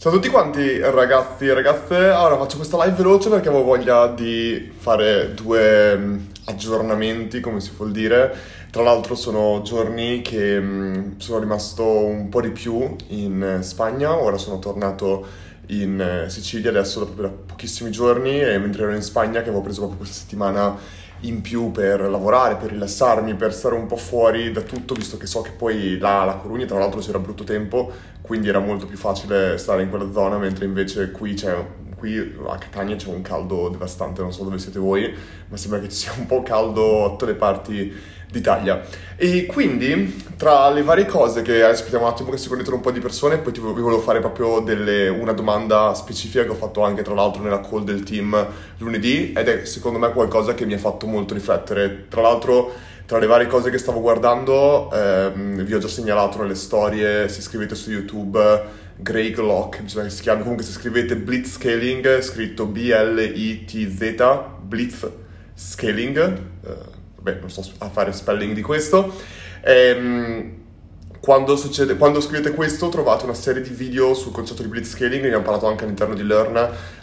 Ciao a tutti quanti ragazzi e ragazze, allora faccio questa live veloce perché avevo voglia di fare due mm, aggiornamenti, come si vuol dire. Tra l'altro sono giorni che mm, sono rimasto un po' di più in Spagna, ora sono tornato in eh, Sicilia adesso da pochissimi giorni e mentre ero in Spagna che avevo preso proprio questa settimana in più per lavorare, per rilassarmi, per stare un po' fuori da tutto, visto che so che poi là a Corugna tra l'altro c'era brutto tempo, quindi era molto più facile stare in quella zona, mentre invece qui c'è qui a Catania c'è un caldo devastante, non so dove siete voi, ma sembra che ci sia un po' caldo a tutte le parti d'Italia. E quindi, tra le varie cose che aspettiamo un attimo che si connettano un po' di persone, poi ti, volevo fare proprio delle, una domanda specifica che ho fatto anche tra l'altro nella call del team lunedì ed è secondo me qualcosa che mi ha fatto molto riflettere. Tra l'altro, tra le varie cose che stavo guardando, ehm, vi ho già segnalato nelle storie, se scrivete su YouTube Greg Lock, bisogna che si chiami, comunque se scrivete Blitz Scaling, scritto B-L-I-T-Z, Blitz Scaling, eh, beh, non sto a fare spelling di questo. Ehm, quando, succede, quando, scrivete questo trovate una serie di video sul concetto di blitzscaling, ne abbiamo parlato anche all'interno di Learn,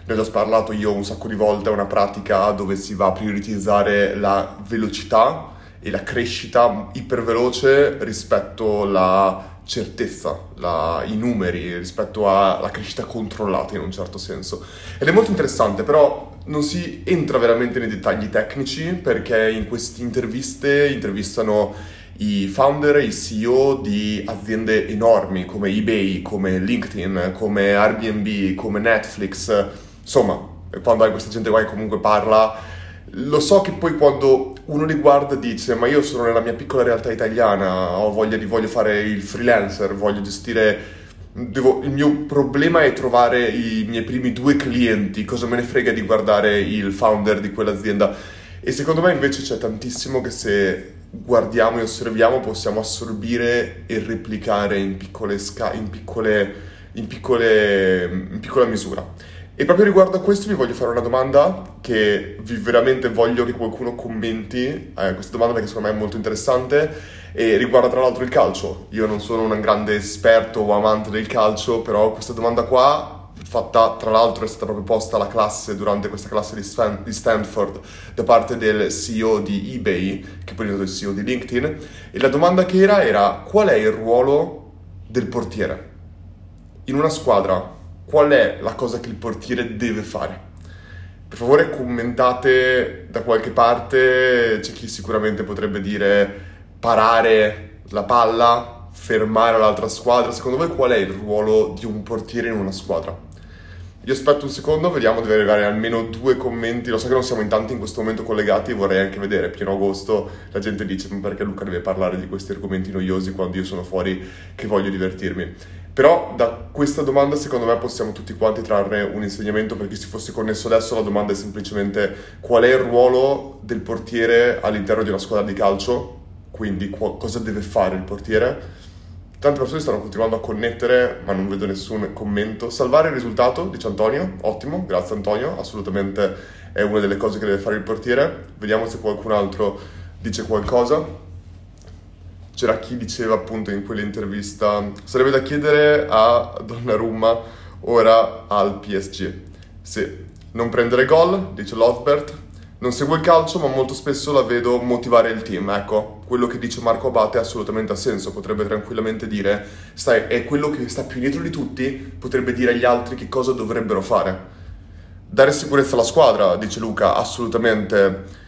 ne ho già parlato io un sacco di volte, è una pratica dove si va a prioritizzare la velocità e la crescita iperveloce rispetto alla certezza, la, i numeri, rispetto alla crescita controllata in un certo senso. Ed è molto interessante, però non si entra veramente nei dettagli tecnici perché in queste interviste intervistano i founder i CEO di aziende enormi come eBay, come LinkedIn, come Airbnb, come Netflix, insomma, quando hai questa gente qua che comunque parla, lo so che poi quando uno li guarda dice ma io sono nella mia piccola realtà italiana, ho voglia di voglio fare il freelancer, voglio gestire Devo, il mio problema è trovare i miei primi due clienti, cosa me ne frega di guardare il founder di quell'azienda. E secondo me invece c'è tantissimo che se guardiamo e osserviamo possiamo assorbire e replicare in piccole, sca- in piccole, in piccole, in piccola misura. E proprio riguardo a questo vi voglio fare una domanda che vi veramente voglio che qualcuno commenti, eh, questa domanda perché secondo me è molto interessante e riguarda tra l'altro il calcio. Io non sono un grande esperto o amante del calcio, però questa domanda qua, fatta tra l'altro è stata proprio posta alla classe durante questa classe di, Stan- di Stanford da parte del CEO di eBay, che poi è diventato il CEO di LinkedIn, e la domanda che era era qual è il ruolo del portiere? In una squadra, qual è la cosa che il portiere deve fare? Per favore commentate da qualche parte, c'è chi sicuramente potrebbe dire parare la palla, fermare l'altra squadra. Secondo voi qual è il ruolo di un portiere in una squadra? Io aspetto un secondo, vediamo, deve arrivare almeno due commenti. Lo so che non siamo in tanti in questo momento collegati, vorrei anche vedere. Pieno agosto la gente dice: Ma perché Luca deve parlare di questi argomenti noiosi quando io sono fuori che voglio divertirmi? Però da questa domanda secondo me possiamo tutti quanti trarre un insegnamento per chi si fosse connesso adesso. La domanda è semplicemente qual è il ruolo del portiere all'interno di una squadra di calcio quindi co- cosa deve fare il portiere? Tante persone stanno continuando a connettere, ma non vedo nessun commento. Salvare il risultato, dice Antonio, ottimo, grazie Antonio, assolutamente è una delle cose che deve fare il portiere. Vediamo se qualcun altro dice qualcosa. C'era chi diceva appunto in quell'intervista, sarebbe da chiedere a Donnarumma ora al PSG. Sì, non prendere gol, dice Lothbert, non seguo il calcio, ma molto spesso la vedo motivare il team. Ecco, quello che dice Marco Abate assolutamente ha senso. Potrebbe tranquillamente dire, stai, è quello che sta più indietro di tutti, potrebbe dire agli altri che cosa dovrebbero fare. Dare sicurezza alla squadra, dice Luca, assolutamente.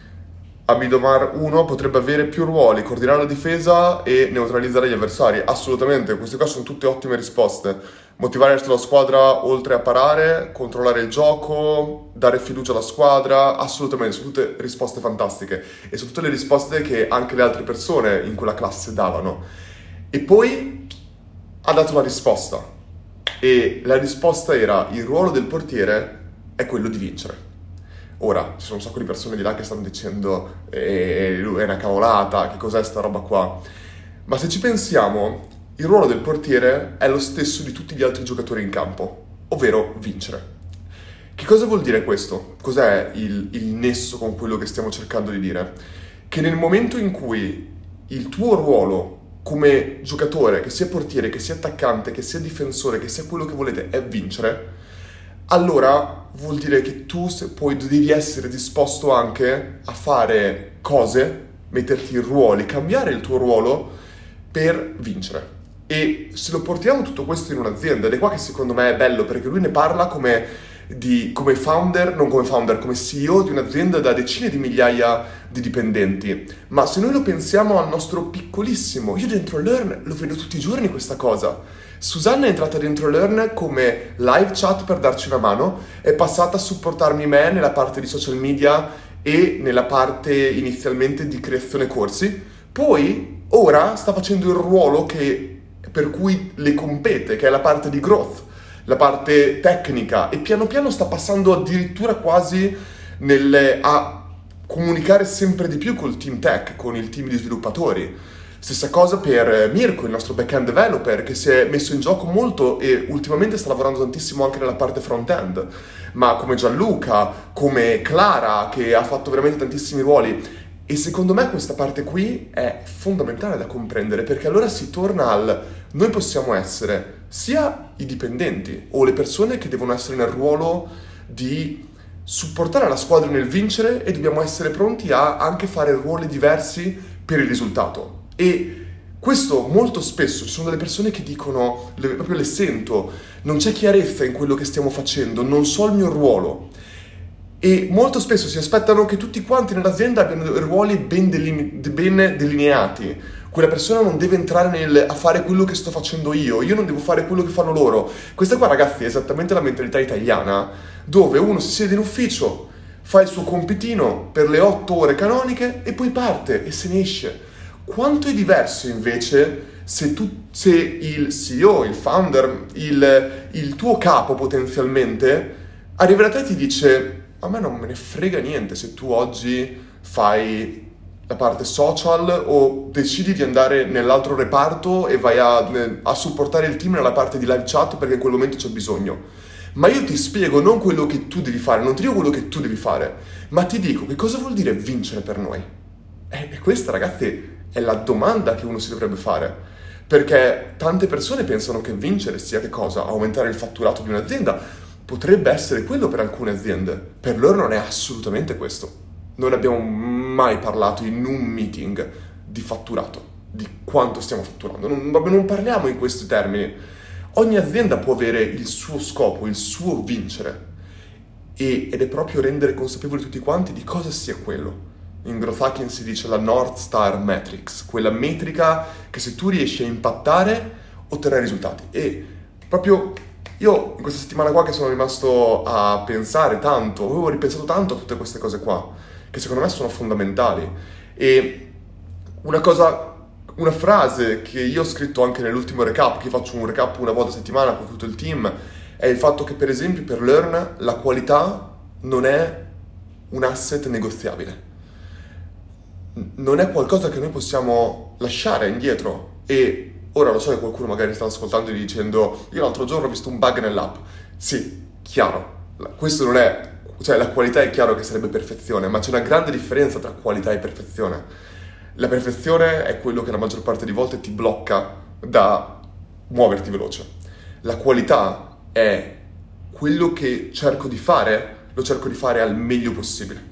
Amidomar 1 potrebbe avere più ruoli, coordinare la difesa e neutralizzare gli avversari. Assolutamente, queste qua sono tutte ottime risposte motivare la squadra oltre a parare, controllare il gioco, dare fiducia alla squadra, assolutamente, sono tutte risposte fantastiche e sono tutte le risposte che anche le altre persone in quella classe davano. E poi ha dato la risposta e la risposta era il ruolo del portiere è quello di vincere. Ora, ci sono un sacco di persone di là che stanno dicendo eh, è una cavolata, che cos'è sta roba qua? Ma se ci pensiamo, il ruolo del portiere è lo stesso di tutti gli altri giocatori in campo, ovvero vincere. Che cosa vuol dire questo? Cos'è il, il nesso con quello che stiamo cercando di dire? Che nel momento in cui il tuo ruolo come giocatore, che sia portiere, che sia attaccante, che sia difensore, che sia quello che volete, è vincere, allora vuol dire che tu poi devi essere disposto anche a fare cose, metterti in ruoli, cambiare il tuo ruolo per vincere. E se lo portiamo tutto questo in un'azienda, ed è qua che secondo me è bello, perché lui ne parla come, di, come founder, non come founder, come CEO di un'azienda da decine di migliaia di dipendenti. Ma se noi lo pensiamo al nostro piccolissimo, io dentro Learn lo vedo tutti i giorni questa cosa. Susanna è entrata dentro Learn come live chat per darci una mano, è passata a supportarmi me nella parte di social media e nella parte inizialmente di creazione corsi. Poi, ora, sta facendo il ruolo che per cui le compete, che è la parte di growth, la parte tecnica e piano piano sta passando addirittura quasi nelle, a comunicare sempre di più col team tech, con il team di sviluppatori. Stessa cosa per Mirko, il nostro back-end developer, che si è messo in gioco molto e ultimamente sta lavorando tantissimo anche nella parte front-end, ma come Gianluca, come Clara, che ha fatto veramente tantissimi ruoli. E secondo me questa parte qui è fondamentale da comprendere perché allora si torna al noi possiamo essere sia i dipendenti o le persone che devono essere nel ruolo di supportare la squadra nel vincere e dobbiamo essere pronti a anche fare ruoli diversi per il risultato. E questo molto spesso ci sono delle persone che dicono, le, proprio le sento, non c'è chiarezza in quello che stiamo facendo, non so il mio ruolo. E molto spesso si aspettano che tutti quanti nell'azienda abbiano ruoli ben, deline- ben delineati. Quella persona non deve entrare nel, a fare quello che sto facendo io, io non devo fare quello che fanno loro. Questa qua, ragazzi, è esattamente la mentalità italiana, dove uno si siede in ufficio, fa il suo compitino per le otto ore canoniche e poi parte e se ne esce. Quanto è diverso invece se, tu, se il CEO, il founder, il, il tuo capo potenzialmente arriva da te e ti dice a me non me ne frega niente se tu oggi fai la parte social o decidi di andare nell'altro reparto e vai a, a, supportare il team nella parte di live chat perché in quel momento c'è bisogno. Ma io ti spiego non quello che tu devi fare, non ti dico quello che tu devi fare, ma ti dico che cosa vuol dire vincere per noi. E questa, ragazzi, è la domanda che uno si dovrebbe fare. Perché tante persone pensano che vincere sia che cosa? Aumentare il fatturato di un'azienda potrebbe essere quello per alcune aziende, per loro non è assolutamente questo. Non abbiamo mai parlato in un meeting di fatturato, di quanto stiamo fatturando, non, non parliamo in questi termini. Ogni azienda può avere il suo scopo, il suo vincere e, ed è proprio rendere consapevoli tutti quanti di cosa sia quello. In Growth Hacking si dice la North Star Matrix, quella metrica che se tu riesci a impattare otterrai risultati. E proprio io in questa settimana qua che sono rimasto a pensare tanto, avevo ripensato tanto a tutte queste cose qua, che secondo me sono fondamentali. E una cosa, una frase che io ho scritto anche nell'ultimo recap, che faccio un recap una volta a settimana con tutto il team, è il fatto che per esempio per Learn la qualità non è un asset negoziabile. Non è qualcosa che noi possiamo lasciare indietro e Ora lo so che qualcuno magari sta ascoltando e dicendo io l'altro giorno ho visto un bug nell'app. Sì, chiaro, questo non è, cioè la qualità è chiaro che sarebbe perfezione, ma c'è una grande differenza tra qualità e perfezione. La perfezione è quello che la maggior parte di volte ti blocca da muoverti veloce. La qualità è quello che cerco di fare, lo cerco di fare al meglio possibile.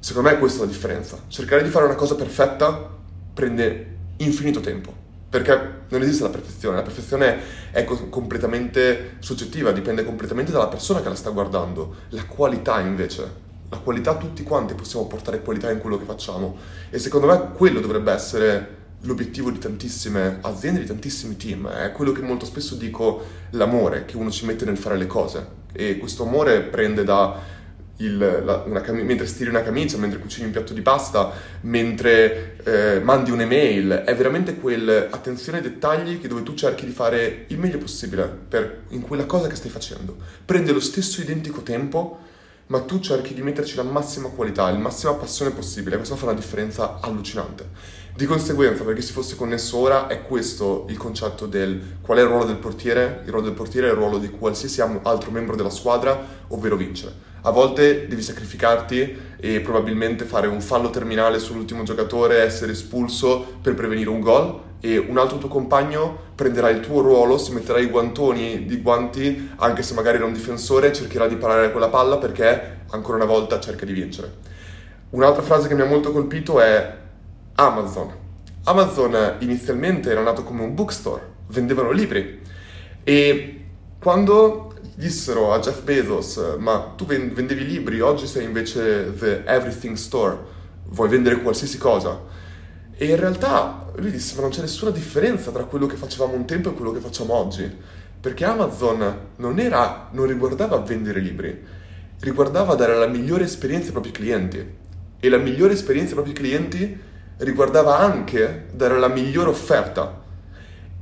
Secondo me questa è la differenza. Cercare di fare una cosa perfetta prende infinito tempo perché non esiste la perfezione, la perfezione è co- completamente soggettiva, dipende completamente dalla persona che la sta guardando. La qualità invece, la qualità tutti quanti possiamo portare qualità in quello che facciamo e secondo me quello dovrebbe essere l'obiettivo di tantissime aziende, di tantissimi team. È quello che molto spesso dico, l'amore che uno ci mette nel fare le cose e questo amore prende da il, la, cam- mentre stiri una camicia, mentre cucini un piatto di pasta, mentre eh, mandi un'email, è veramente quell'attenzione ai dettagli dove tu cerchi di fare il meglio possibile per, in quella cosa che stai facendo. Prende lo stesso identico tempo, ma tu cerchi di metterci la massima qualità, la massima passione possibile. Questo fa una differenza allucinante. Di conseguenza, perché si fosse connesso ora, è questo il concetto del qual è il ruolo del portiere. Il ruolo del portiere è il ruolo di qualsiasi altro membro della squadra, ovvero vincere. A volte devi sacrificarti e probabilmente fare un fallo terminale sull'ultimo giocatore, essere espulso per prevenire un gol e un altro tuo compagno prenderà il tuo ruolo, si metterà i guantoni di guanti, anche se magari era un difensore, cercherà di parare quella palla perché ancora una volta cerca di vincere. Un'altra frase che mi ha molto colpito è Amazon. Amazon inizialmente era nato come un bookstore, vendevano libri e quando dissero a Jeff Bezos ma tu vendevi libri, oggi sei invece the everything store, vuoi vendere qualsiasi cosa. E in realtà lui disse ma non c'è nessuna differenza tra quello che facevamo un tempo e quello che facciamo oggi, perché Amazon non, era, non riguardava vendere libri, riguardava dare la migliore esperienza ai propri clienti e la migliore esperienza ai propri clienti riguardava anche dare la migliore offerta.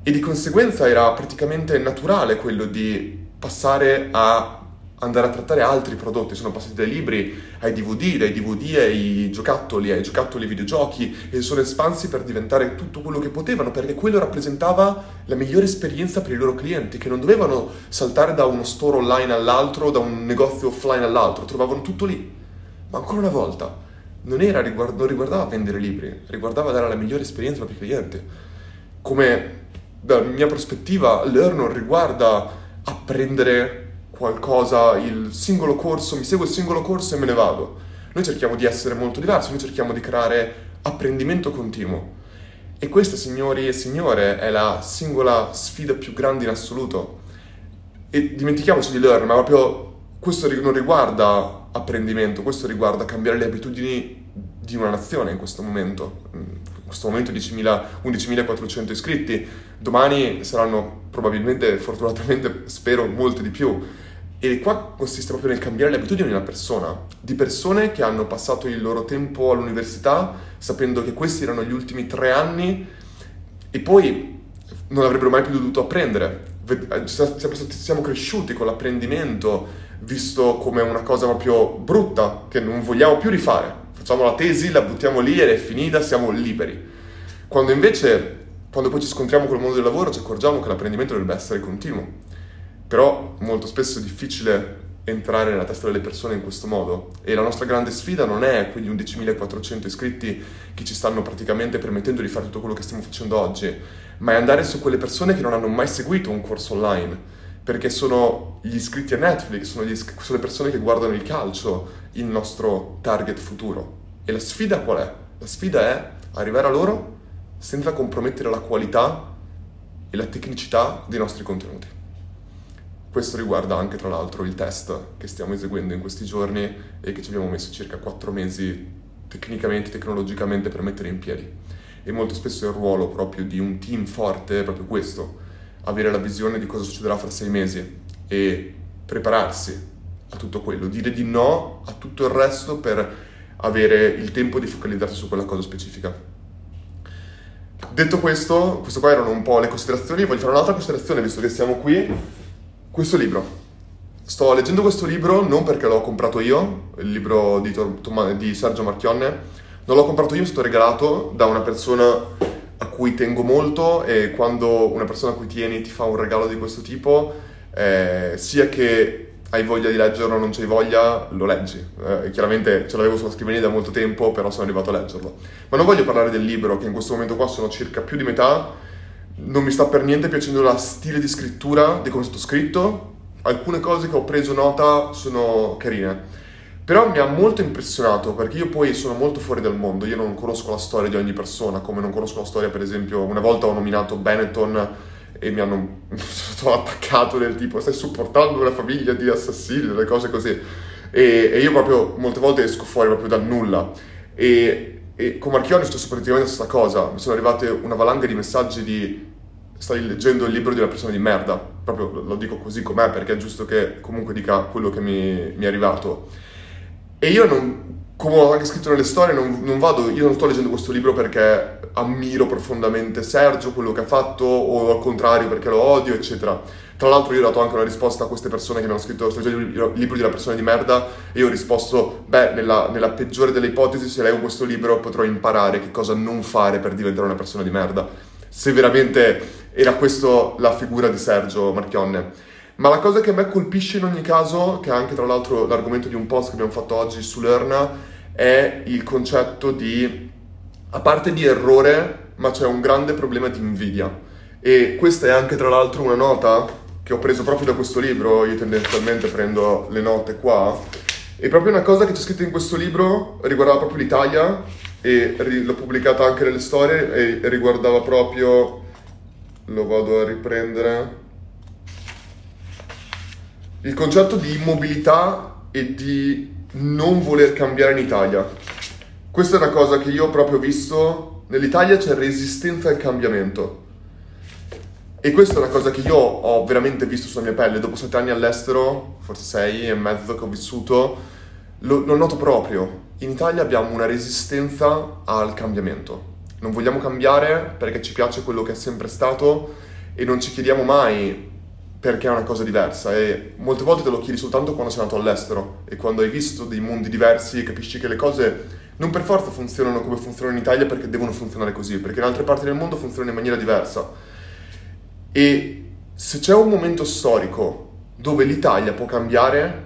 E di conseguenza era praticamente naturale quello di passare a andare a trattare altri prodotti, sono passati dai libri ai DVD, dai DVD ai giocattoli, ai giocattoli ai videogiochi e sono espansi per diventare tutto quello che potevano perché quello rappresentava la migliore esperienza per i loro clienti che non dovevano saltare da uno store online all'altro, da un negozio offline all'altro, trovavano tutto lì. Ma ancora una volta, non, era, non riguardava vendere libri, riguardava dare la migliore esperienza ai propri clienti. Come dalla mia prospettiva, Learn non riguarda apprendere qualcosa, il singolo corso, mi seguo il singolo corso e me ne vado. Noi cerchiamo di essere molto diversi, noi cerchiamo di creare apprendimento continuo. E questa, signori e signore, è la singola sfida più grande in assoluto. E dimentichiamoci di learn, ma proprio questo non riguarda apprendimento, questo riguarda cambiare le abitudini di una nazione in questo momento. In questo momento 11.400 iscritti, domani saranno probabilmente, fortunatamente, spero, molti di più. E qua consiste proprio nel cambiare le abitudini di una persona, di persone che hanno passato il loro tempo all'università sapendo che questi erano gli ultimi tre anni e poi non avrebbero mai più dovuto apprendere. Siamo cresciuti con l'apprendimento visto come una cosa proprio brutta che non vogliamo più rifare. Facciamo la tesi, la buttiamo lì ed è finita, siamo liberi. Quando invece, quando poi ci scontriamo con il mondo del lavoro, ci accorgiamo che l'apprendimento dovrebbe essere continuo però molto spesso è difficile entrare nella testa delle persone in questo modo e la nostra grande sfida non è quegli 11.400 iscritti che ci stanno praticamente permettendo di fare tutto quello che stiamo facendo oggi, ma è andare su quelle persone che non hanno mai seguito un corso online, perché sono gli iscritti a Netflix, sono, gli, sono le persone che guardano il calcio, il nostro target futuro. E la sfida qual è? La sfida è arrivare a loro senza compromettere la qualità e la tecnicità dei nostri contenuti. Questo riguarda anche tra l'altro il test che stiamo eseguendo in questi giorni e che ci abbiamo messo circa 4 mesi tecnicamente, tecnologicamente per mettere in piedi. E molto spesso il ruolo proprio di un team forte è proprio questo, avere la visione di cosa succederà fra 6 mesi e prepararsi a tutto quello, dire di no a tutto il resto per avere il tempo di focalizzarsi su quella cosa specifica. Detto questo, questo qua erano un po' le considerazioni, voglio fare un'altra considerazione visto che siamo qui questo libro. Sto leggendo questo libro non perché l'ho comprato io, il libro di, Tom- di Sergio Marchionne, non l'ho comprato io, è stato regalato da una persona a cui tengo molto e quando una persona a cui tieni ti fa un regalo di questo tipo, eh, sia che hai voglia di leggerlo o non c'hai voglia, lo leggi. Eh, chiaramente ce l'avevo sulla scrivania da molto tempo, però sono arrivato a leggerlo. Ma non voglio parlare del libro, che in questo momento qua sono circa più di metà, non mi sta per niente piacendo la stile di scrittura di come è stato scritto. Alcune cose che ho preso nota sono carine. Però mi ha molto impressionato perché io poi sono molto fuori dal mondo, io non conosco la storia di ogni persona, come non conosco la storia, per esempio, una volta ho nominato Benetton e mi hanno attaccato del tipo stai supportando una famiglia di assassini, delle cose così. E, e io proprio molte volte esco fuori proprio dal nulla. E e con Marchione è successo praticamente la stessa cosa. Mi sono arrivate una valanga di messaggi di stai leggendo il libro di una persona di merda. Proprio lo dico così com'è perché è giusto che comunque dica quello che mi, mi è arrivato. E io non, come ho anche scritto nelle storie, non, non, vado, io non sto leggendo questo libro perché ammiro profondamente Sergio, quello che ha fatto, o al contrario perché lo odio, eccetera tra l'altro io ho dato anche una risposta a queste persone che mi hanno scritto sto leggendo il libro di una persona di merda e io ho risposto, beh, nella, nella peggiore delle ipotesi, se leggo questo libro potrò imparare che cosa non fare per diventare una persona di merda. Se veramente era questa la figura di Sergio Marchionne. Ma la cosa che a me colpisce in ogni caso, che è anche tra l'altro l'argomento di un post che abbiamo fatto oggi su Lerna, è il concetto di, a parte di errore, ma c'è un grande problema di invidia. E questa è anche tra l'altro una nota che ho preso proprio da questo libro, io tendenzialmente prendo le note qua, e proprio una cosa che c'è scritto in questo libro riguardava proprio l'Italia e l'ho pubblicata anche nelle storie e riguardava proprio, lo vado a riprendere, il concetto di immobilità e di non voler cambiare in Italia. Questa è una cosa che io ho proprio visto, nell'Italia c'è resistenza al cambiamento. E questa è una cosa che io ho veramente visto sulla mia pelle. Dopo sette anni all'estero, forse sei e mezzo che ho vissuto, lo, lo noto proprio. In Italia abbiamo una resistenza al cambiamento. Non vogliamo cambiare perché ci piace quello che è sempre stato e non ci chiediamo mai perché è una cosa diversa e molte volte te lo chiedi soltanto quando sei andato all'estero e quando hai visto dei mondi diversi e capisci che le cose non per forza funzionano come funzionano in Italia perché devono funzionare così, perché in altre parti del mondo funzionano in maniera diversa. E se c'è un momento storico dove l'Italia può cambiare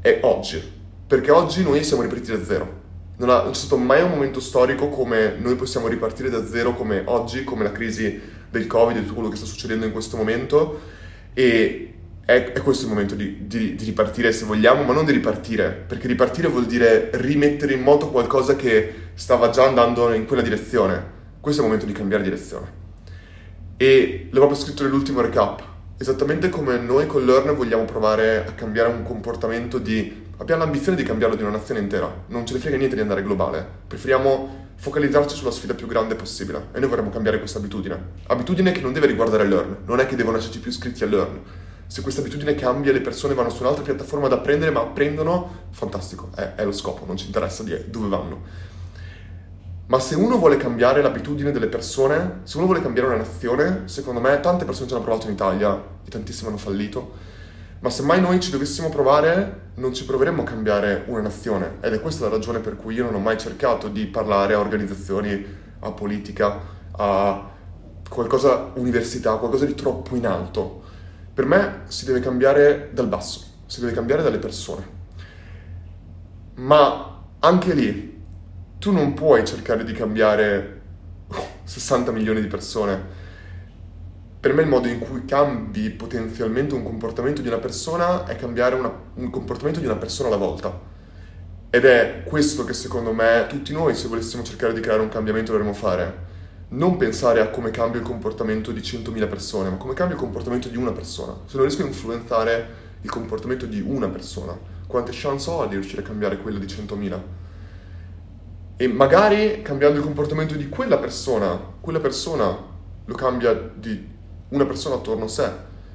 è oggi, perché oggi noi siamo ripartiti da zero. Non, ha, non c'è stato mai un momento storico come noi possiamo ripartire da zero come oggi, come la crisi del Covid e tutto quello che sta succedendo in questo momento e è, è questo il momento di, di, di, ripartire se vogliamo, ma non di ripartire, perché ripartire vuol dire rimettere in moto qualcosa che stava già andando in quella direzione. Questo è il momento di cambiare direzione. E l'ho proprio scritto nell'ultimo recap. Esattamente come noi con Learn vogliamo provare a cambiare un comportamento di... Abbiamo l'ambizione di cambiarlo di una nazione intera. Non ce ne frega niente di andare globale. Preferiamo focalizzarci sulla sfida più grande possibile e noi vorremmo cambiare questa abitudine. Abitudine che non deve riguardare Learn, non è che devono esserci più iscritti a Learn. Se questa abitudine cambia, le persone vanno su un'altra piattaforma da apprendere, ma apprendono, fantastico, è, è lo scopo, non ci interessa di dove vanno. Ma se uno vuole cambiare l'abitudine delle persone, se uno vuole cambiare una nazione, secondo me tante persone ci hanno provato in Italia e tantissime hanno fallito ma se mai noi ci dovessimo provare, non ci proveremmo a cambiare una nazione. Ed è questa la ragione per cui io non ho mai cercato di parlare a organizzazioni, a politica, a qualcosa, università, qualcosa di troppo in alto. Per me si deve cambiare dal basso, si deve cambiare dalle persone. Ma anche lì, tu non puoi cercare di cambiare 60 milioni di persone per me il modo in cui cambi potenzialmente un comportamento di una persona è cambiare una, un comportamento di una persona alla volta. Ed è questo che secondo me tutti noi, se volessimo cercare di creare un cambiamento, dovremmo fare. Non pensare a come cambia il comportamento di 100.000 persone, ma come cambia il comportamento di una persona. Se non riesco a influenzare il comportamento di una persona, quante chance ho di riuscire a cambiare quello di 100.000? E magari cambiando il comportamento di quella persona, quella persona lo cambia di una persona attorno a sé,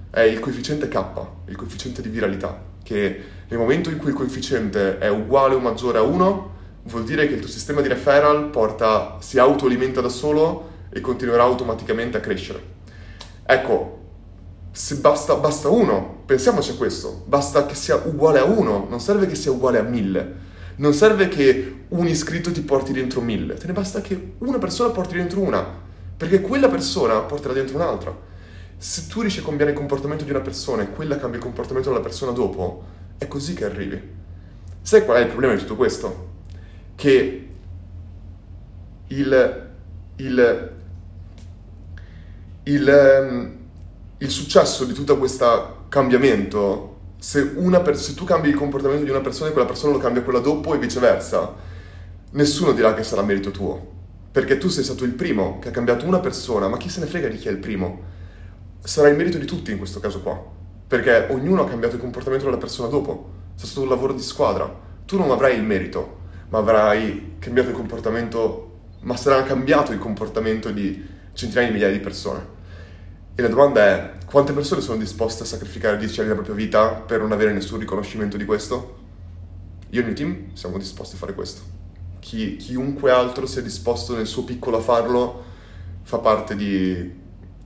è il coefficiente K, il coefficiente di viralità, che nel momento in cui il coefficiente è uguale o maggiore a 1, vuol dire che il tuo sistema di referral porta, si autoalimenta da solo e continuerà automaticamente a crescere. Ecco, se basta, basta uno, pensiamoci a questo, basta che sia uguale a 1, non serve che sia uguale a 1000. Non serve che un iscritto ti porti dentro 1000, te ne basta che una persona porti dentro una, perché quella persona porterà dentro un'altra se tu riesci a cambiare il comportamento di una persona e quella cambia il comportamento della persona dopo, è così che arrivi. Sai qual è il problema di tutto questo? Che il, il, il, ehm, il successo di tutto questo cambiamento, se, per, se tu cambi il comportamento di una persona e quella persona lo cambia quella dopo e viceversa, nessuno dirà che sarà merito tuo. Perché tu sei stato il primo che ha cambiato una persona, ma chi se ne frega di chi è il primo? Sarà il merito di tutti in questo caso qua, perché ognuno ha cambiato il comportamento della persona dopo, è stato un lavoro di squadra, tu non avrai il merito, ma avrai cambiato il comportamento, ma sarà cambiato il comportamento di centinaia di migliaia di persone. E la domanda è, quante persone sono disposte a sacrificare 10 anni della propria vita per non avere nessun riconoscimento di questo? Io e il mio team siamo disposti a fare questo. Chi, chiunque altro sia disposto nel suo piccolo a farlo fa parte di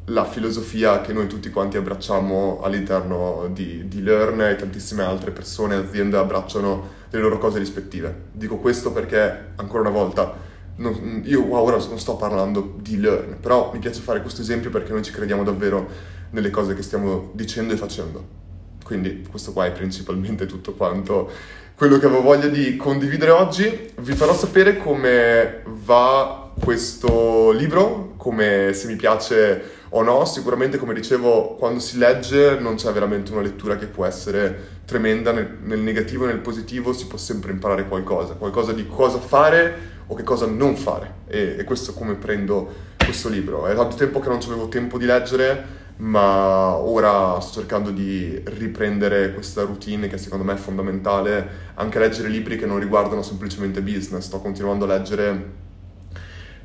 la filosofia che noi tutti quanti abbracciamo all'interno di, di Learn e tantissime altre persone e aziende abbracciano le loro cose rispettive. Dico questo perché, ancora una volta, non, io wow, ora non sto parlando di Learn, però mi piace fare questo esempio perché noi ci crediamo davvero nelle cose che stiamo dicendo e facendo. Quindi questo qua è principalmente tutto quanto quello che avevo voglia di condividere oggi. Vi farò sapere come va questo libro, come se mi piace o no, sicuramente come dicevo, quando si legge non c'è veramente una lettura che può essere tremenda, nel, nel negativo e nel positivo si può sempre imparare qualcosa, qualcosa di cosa fare o che cosa non fare e, e questo è come prendo questo libro. È tanto tempo che non avevo tempo di leggere, ma ora sto cercando di riprendere questa routine che secondo me è fondamentale, anche leggere libri che non riguardano semplicemente business. Sto continuando a leggere,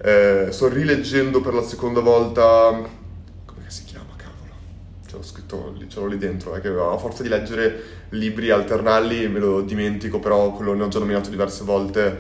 eh, sto rileggendo per la seconda volta, come si chiama, cavolo? Ce l'ho scritto lì, ce l'ho lì dentro, è che a forza di leggere libri alternarli me lo dimentico, però quello ne ho già nominato diverse volte,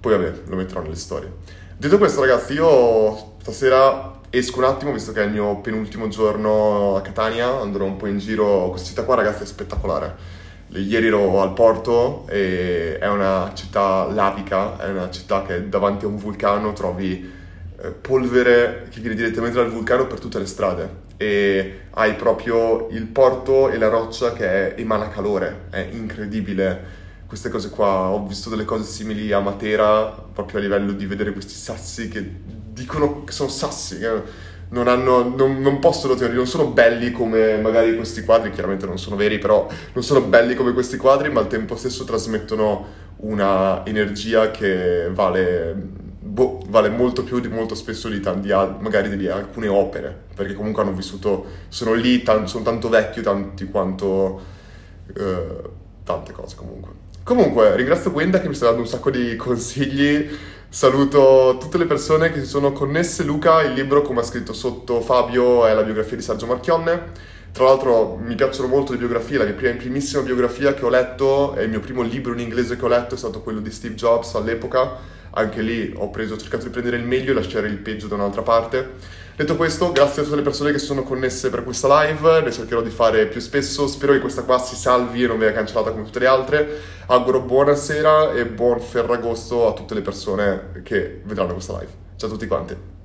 poi vabbè, lo metterò nelle storie. Detto questo, ragazzi, io stasera esco un attimo, visto che è il mio penultimo giorno a Catania, andrò un po' in giro. Questa città qua, ragazzi, è spettacolare. Ieri ero al porto e è una città lavica, è una città che davanti a un vulcano trovi eh, polvere che viene direttamente dal vulcano per tutte le strade e hai proprio il porto e la roccia che emana calore, è incredibile queste cose qua. Ho visto delle cose simili a Matera, proprio a livello di vedere questi sassi che dicono che sono sassi, che non, hanno, non, non possono tenere, non sono belli come magari questi quadri, chiaramente non sono veri, però non sono belli come questi quadri, ma al tempo stesso trasmettono una energia che vale, boh, vale molto più di molto spesso di, tanti, magari di alcune opere, perché comunque hanno vissuto, sono lì, tan, sono tanto vecchi, tanti quanto... Uh, tante cose comunque. Comunque, ringrazio Gwenda che mi sta dando un sacco di consigli. Saluto tutte le persone che si sono connesse. Luca, il libro, come ha scritto sotto Fabio, è la biografia di Sergio Marchionne. Tra l'altro mi piacciono molto le biografie, la mia prima, primissima biografia che ho letto e il mio primo libro in inglese che ho letto è stato quello di Steve Jobs all'epoca. Anche lì ho, preso, ho cercato di prendere il meglio e lasciare il peggio da un'altra parte. Detto questo, grazie a tutte le persone che sono connesse per questa live, ne cercherò di fare più spesso, spero che questa qua si salvi e non venga cancellata come tutte le altre. Auguro buonasera e buon Ferragosto a tutte le persone che vedranno questa live. Ciao a tutti quanti.